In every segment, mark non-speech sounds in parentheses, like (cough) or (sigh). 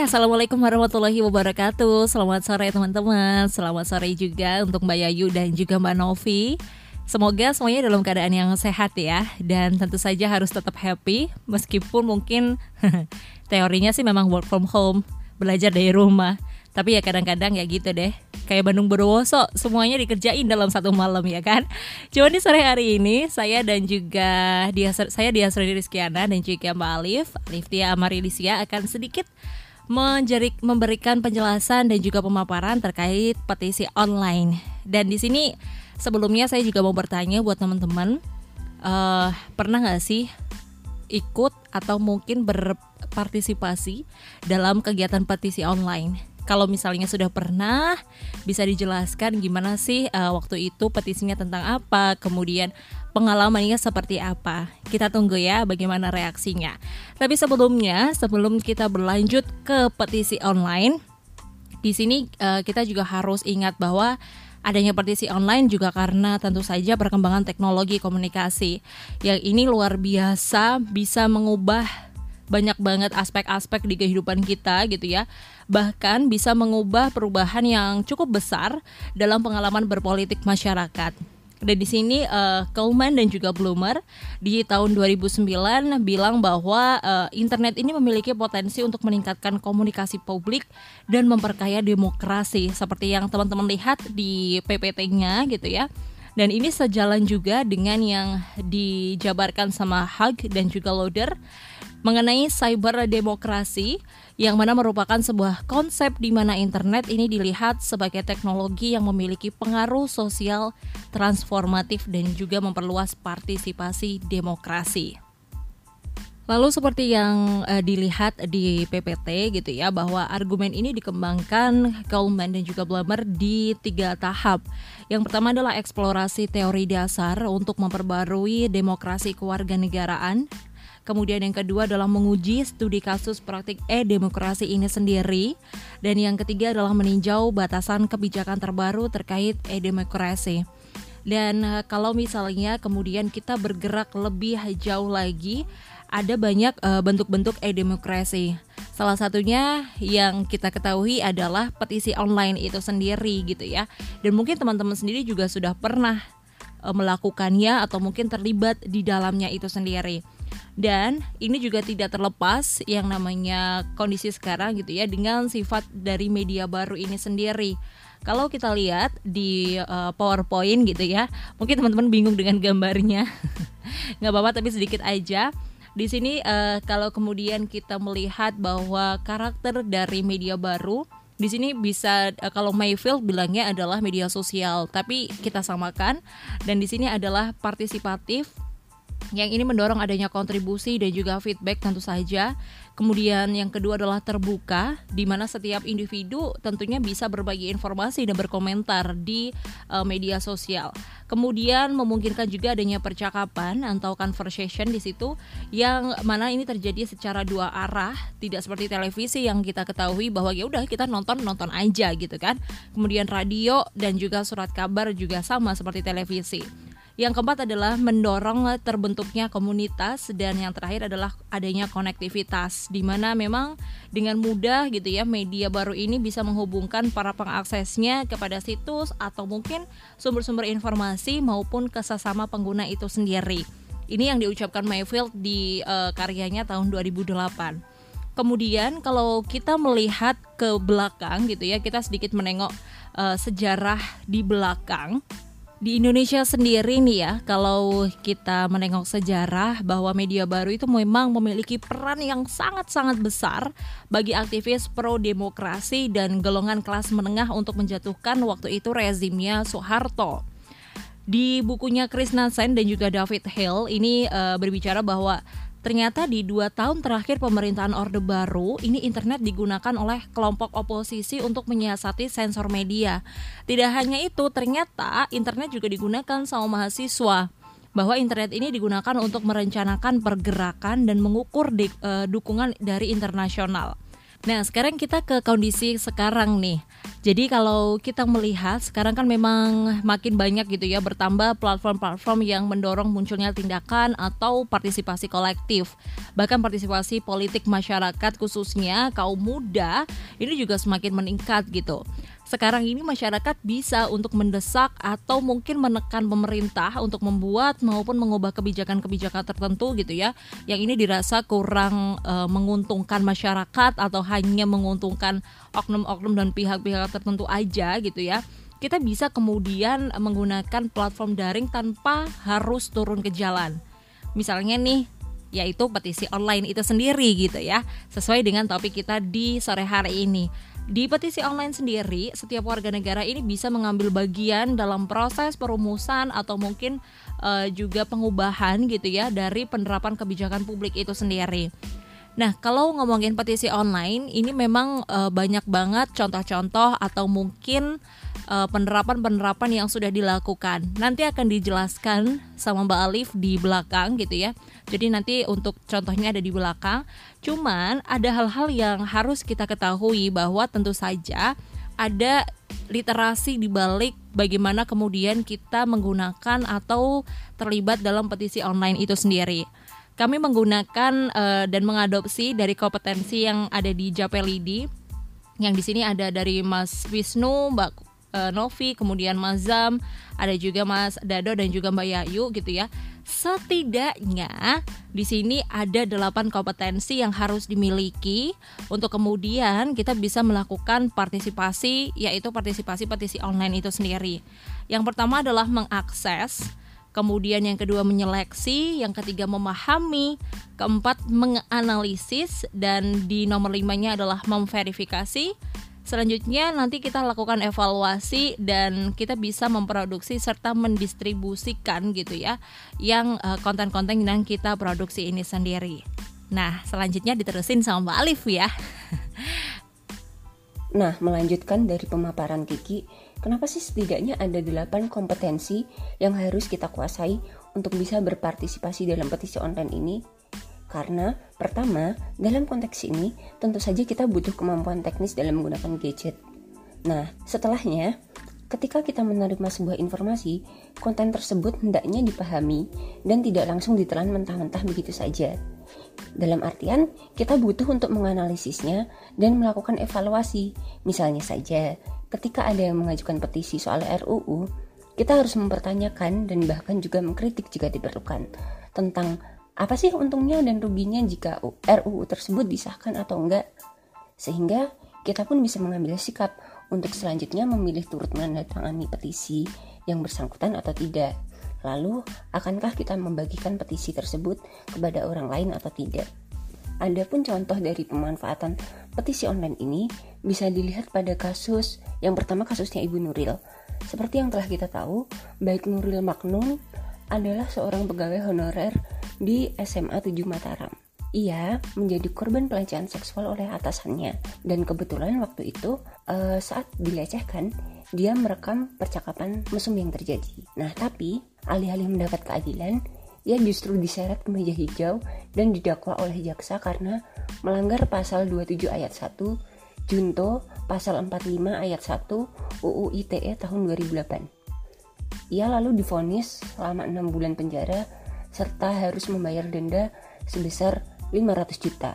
assalamualaikum warahmatullahi wabarakatuh. Selamat sore teman-teman. Selamat sore juga untuk Mbak Yayu dan juga Mbak Novi. Semoga semuanya dalam keadaan yang sehat ya dan tentu saja harus tetap happy meskipun mungkin (laughs) teorinya sih memang work from home, belajar dari rumah. Tapi ya kadang-kadang ya gitu deh Kayak Bandung Berwoso Semuanya dikerjain dalam satu malam ya kan Cuma di sore hari ini Saya dan juga dia, Saya Dia Sri Rizkyana Dan juga Mbak Alif Alif Tia Amarilisia akan sedikit menjerik, memberikan penjelasan dan juga pemaparan terkait petisi online. Dan di sini sebelumnya saya juga mau bertanya buat teman-teman, uh, pernah nggak sih ikut atau mungkin berpartisipasi dalam kegiatan petisi online? Kalau misalnya sudah pernah, bisa dijelaskan gimana sih uh, waktu itu petisinya tentang apa, kemudian pengalamannya seperti apa. Kita tunggu ya bagaimana reaksinya. Tapi sebelumnya, sebelum kita berlanjut ke petisi online, di sini uh, kita juga harus ingat bahwa adanya petisi online juga karena tentu saja perkembangan teknologi komunikasi yang ini luar biasa bisa mengubah banyak banget aspek-aspek di kehidupan kita gitu ya bahkan bisa mengubah perubahan yang cukup besar dalam pengalaman berpolitik masyarakat dan di sini uh, Coleman dan juga Bloomer di tahun 2009 bilang bahwa uh, internet ini memiliki potensi untuk meningkatkan komunikasi publik dan memperkaya demokrasi seperti yang teman-teman lihat di PPT-nya gitu ya. Dan ini sejalan juga dengan yang dijabarkan sama Hug dan juga Loader mengenai cyber demokrasi yang mana merupakan sebuah konsep di mana internet ini dilihat sebagai teknologi yang memiliki pengaruh sosial transformatif dan juga memperluas partisipasi demokrasi. Lalu seperti yang uh, dilihat di PPT gitu ya bahwa argumen ini dikembangkan Goldman dan juga Blummer di tiga tahap. Yang pertama adalah eksplorasi teori dasar untuk memperbarui demokrasi kewarganegaraan Kemudian yang kedua adalah menguji studi kasus praktik e-demokrasi ini sendiri. Dan yang ketiga adalah meninjau batasan kebijakan terbaru terkait e-demokrasi. Dan eh, kalau misalnya kemudian kita bergerak lebih jauh lagi, ada banyak uh, bentuk-bentuk e-demokrasi. Salah satunya yang kita ketahui adalah petisi online itu sendiri gitu ya. Dan mungkin teman-teman sendiri juga sudah pernah uh, melakukannya atau mungkin terlibat di dalamnya itu sendiri. Dan ini juga tidak terlepas yang namanya kondisi sekarang gitu ya dengan sifat dari media baru ini sendiri. Kalau kita lihat di uh, PowerPoint gitu ya, mungkin teman-teman bingung dengan gambarnya. (laughs) Nggak apa-apa tapi sedikit aja. Di sini uh, kalau kemudian kita melihat bahwa karakter dari media baru di sini bisa uh, kalau Mayfield bilangnya adalah media sosial, tapi kita samakan dan di sini adalah partisipatif yang ini mendorong adanya kontribusi dan juga feedback tentu saja. Kemudian yang kedua adalah terbuka, di mana setiap individu tentunya bisa berbagi informasi dan berkomentar di uh, media sosial. Kemudian memungkinkan juga adanya percakapan atau conversation di situ, yang mana ini terjadi secara dua arah, tidak seperti televisi yang kita ketahui bahwa ya udah kita nonton nonton aja gitu kan. Kemudian radio dan juga surat kabar juga sama seperti televisi. Yang keempat adalah mendorong terbentuknya komunitas dan yang terakhir adalah adanya konektivitas di mana memang dengan mudah gitu ya media baru ini bisa menghubungkan para pengaksesnya kepada situs atau mungkin sumber-sumber informasi maupun ke sesama pengguna itu sendiri. Ini yang diucapkan Mayfield di uh, karyanya tahun 2008. Kemudian kalau kita melihat ke belakang gitu ya, kita sedikit menengok uh, sejarah di belakang di Indonesia sendiri nih ya, kalau kita menengok sejarah bahwa media baru itu memang memiliki peran yang sangat-sangat besar bagi aktivis pro demokrasi dan golongan kelas menengah untuk menjatuhkan waktu itu rezimnya Soeharto. Di bukunya Chris Nansen dan juga David Hill ini uh, berbicara bahwa Ternyata di dua tahun terakhir pemerintahan Orde Baru, ini internet digunakan oleh kelompok oposisi untuk menyiasati sensor media. Tidak hanya itu, ternyata internet juga digunakan sama mahasiswa bahwa internet ini digunakan untuk merencanakan pergerakan dan mengukur di, uh, dukungan dari internasional. Nah, sekarang kita ke kondisi sekarang nih. Jadi kalau kita melihat sekarang kan memang makin banyak gitu ya bertambah platform-platform yang mendorong munculnya tindakan atau partisipasi kolektif. Bahkan partisipasi politik masyarakat khususnya kaum muda ini juga semakin meningkat gitu sekarang ini masyarakat bisa untuk mendesak atau mungkin menekan pemerintah untuk membuat maupun mengubah kebijakan-kebijakan tertentu gitu ya. Yang ini dirasa kurang e, menguntungkan masyarakat atau hanya menguntungkan oknum-oknum dan pihak-pihak tertentu aja gitu ya. Kita bisa kemudian menggunakan platform daring tanpa harus turun ke jalan. Misalnya nih yaitu petisi online itu sendiri gitu ya sesuai dengan topik kita di sore hari ini di petisi online sendiri, setiap warga negara ini bisa mengambil bagian dalam proses perumusan atau mungkin uh, juga pengubahan gitu ya dari penerapan kebijakan publik itu sendiri. Nah, kalau ngomongin petisi online, ini memang uh, banyak banget contoh-contoh atau mungkin uh, penerapan-penerapan yang sudah dilakukan. Nanti akan dijelaskan sama Mbak Alif di belakang gitu ya. Jadi nanti untuk contohnya ada di belakang. Cuman ada hal-hal yang harus kita ketahui bahwa tentu saja ada literasi di balik bagaimana kemudian kita menggunakan atau terlibat dalam petisi online itu sendiri. Kami menggunakan uh, dan mengadopsi dari kompetensi yang ada di Japelidi yang di sini ada dari Mas Wisnu, Mbak uh, Novi, kemudian Mas Zam, ada juga Mas Dado dan juga Mbak Yayu gitu ya. Setidaknya di sini ada delapan kompetensi yang harus dimiliki untuk kemudian kita bisa melakukan partisipasi yaitu partisipasi petisi online itu sendiri. Yang pertama adalah mengakses, kemudian yang kedua menyeleksi, yang ketiga memahami, keempat menganalisis dan di nomor limanya adalah memverifikasi, Selanjutnya nanti kita lakukan evaluasi dan kita bisa memproduksi serta mendistribusikan gitu ya yang eh, konten-konten yang kita produksi ini sendiri. Nah, selanjutnya diterusin sama Mbak Alif ya. (laughs) Nah, melanjutkan dari pemaparan Kiki, kenapa sih setidaknya ada 8 kompetensi yang harus kita kuasai untuk bisa berpartisipasi dalam petisi online ini? Karena pertama, dalam konteks ini tentu saja kita butuh kemampuan teknis dalam menggunakan gadget. Nah, setelahnya, ketika kita menerima sebuah informasi, konten tersebut hendaknya dipahami dan tidak langsung ditelan mentah-mentah begitu saja. Dalam artian, kita butuh untuk menganalisisnya dan melakukan evaluasi. Misalnya saja, ketika ada yang mengajukan petisi soal RUU, kita harus mempertanyakan dan bahkan juga mengkritik jika diperlukan tentang apa sih untungnya dan ruginya jika RUU tersebut disahkan atau enggak? Sehingga kita pun bisa mengambil sikap untuk selanjutnya memilih turut menandatangani petisi yang bersangkutan atau tidak. Lalu akankah kita membagikan petisi tersebut kepada orang lain atau tidak? Adapun contoh dari pemanfaatan petisi online ini bisa dilihat pada kasus yang pertama kasusnya Ibu Nuril. Seperti yang telah kita tahu, baik Nuril Magnum adalah seorang pegawai honorer di SMA 7 Mataram. Ia menjadi korban pelecehan seksual oleh atasannya dan kebetulan waktu itu uh, saat dilecehkan dia merekam percakapan mesum yang terjadi. Nah tapi alih-alih mendapat keadilan ia justru diseret ke meja hijau dan didakwa oleh jaksa karena melanggar pasal 27 ayat 1 Junto pasal 45 ayat 1 UU ITE tahun 2008. Ia lalu difonis selama 6 bulan penjara serta harus membayar denda sebesar 500 juta.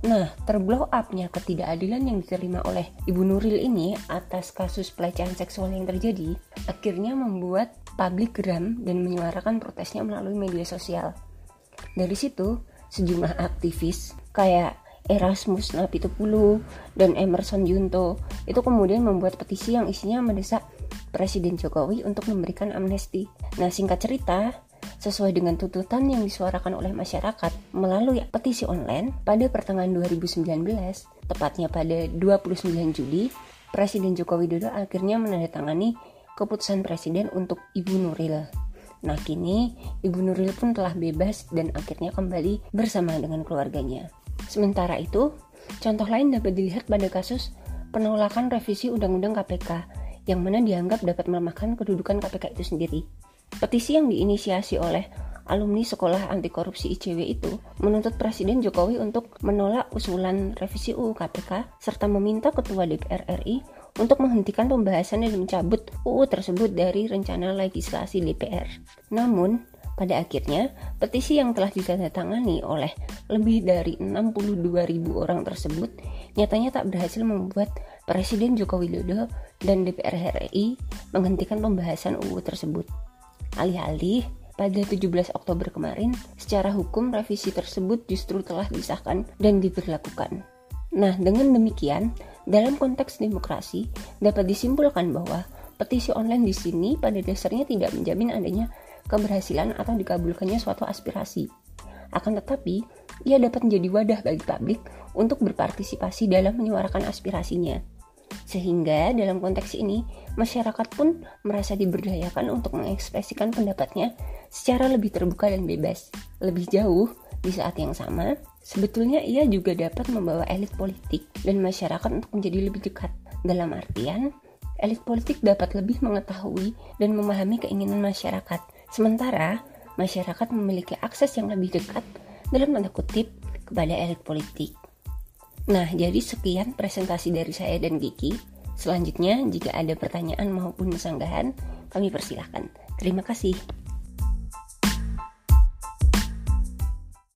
Nah, terblow upnya ketidakadilan yang diterima oleh Ibu Nuril ini atas kasus pelecehan seksual yang terjadi, akhirnya membuat publik geram dan menyuarakan protesnya melalui media sosial. Dari situ, sejumlah aktivis kayak Erasmus Napitupulu dan Emerson Junto itu kemudian membuat petisi yang isinya mendesak Presiden Jokowi untuk memberikan amnesti. Nah, singkat cerita, sesuai dengan tuntutan yang disuarakan oleh masyarakat melalui petisi online pada pertengahan 2019, tepatnya pada 29 Juli, Presiden Joko Widodo akhirnya menandatangani keputusan Presiden untuk Ibu Nuril. Nah kini Ibu Nuril pun telah bebas dan akhirnya kembali bersama dengan keluarganya. Sementara itu, contoh lain dapat dilihat pada kasus penolakan revisi Undang-Undang KPK yang mana dianggap dapat melemahkan kedudukan KPK itu sendiri. Petisi yang diinisiasi oleh alumni sekolah anti korupsi ICW itu menuntut Presiden Jokowi untuk menolak usulan revisi UU KPK serta meminta Ketua DPR RI untuk menghentikan pembahasan dan mencabut UU tersebut dari rencana legislasi DPR. Namun, pada akhirnya, petisi yang telah ditandatangani oleh lebih dari 62 ribu orang tersebut nyatanya tak berhasil membuat Presiden Joko Widodo dan DPR RI menghentikan pembahasan UU tersebut. Alih-alih, pada 17 Oktober kemarin, secara hukum revisi tersebut justru telah disahkan dan diberlakukan. Nah, dengan demikian, dalam konteks demokrasi dapat disimpulkan bahwa petisi online di sini pada dasarnya tidak menjamin adanya keberhasilan atau dikabulkannya suatu aspirasi. Akan tetapi, ia dapat menjadi wadah bagi publik untuk berpartisipasi dalam menyuarakan aspirasinya. Sehingga dalam konteks ini, masyarakat pun merasa diberdayakan untuk mengekspresikan pendapatnya secara lebih terbuka dan bebas. Lebih jauh, di saat yang sama, sebetulnya ia juga dapat membawa elit politik dan masyarakat untuk menjadi lebih dekat. Dalam artian, elit politik dapat lebih mengetahui dan memahami keinginan masyarakat. Sementara, masyarakat memiliki akses yang lebih dekat dalam tanda kutip kepada elit politik. Nah, jadi sekian presentasi dari saya dan Gigi. Selanjutnya, jika ada pertanyaan maupun sanggahan, kami persilahkan. Terima kasih.